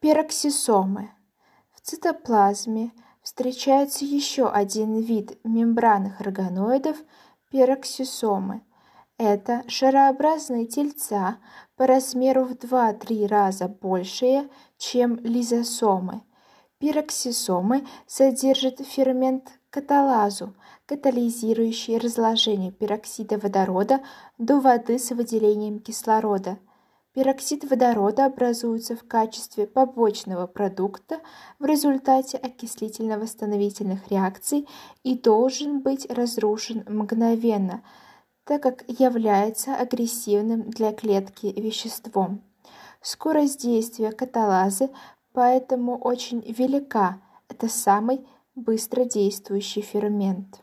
Пероксисомы. В цитоплазме встречается еще один вид мембранных органоидов – пероксисомы. Это шарообразные тельца по размеру в 2-3 раза большие, чем лизосомы. Пироксисомы содержат фермент каталазу, катализирующий разложение пероксида водорода до воды с выделением кислорода – Пероксид водорода образуется в качестве побочного продукта в результате окислительно-восстановительных реакций и должен быть разрушен мгновенно, так как является агрессивным для клетки веществом. Скорость действия каталазы поэтому очень велика. Это самый быстродействующий фермент.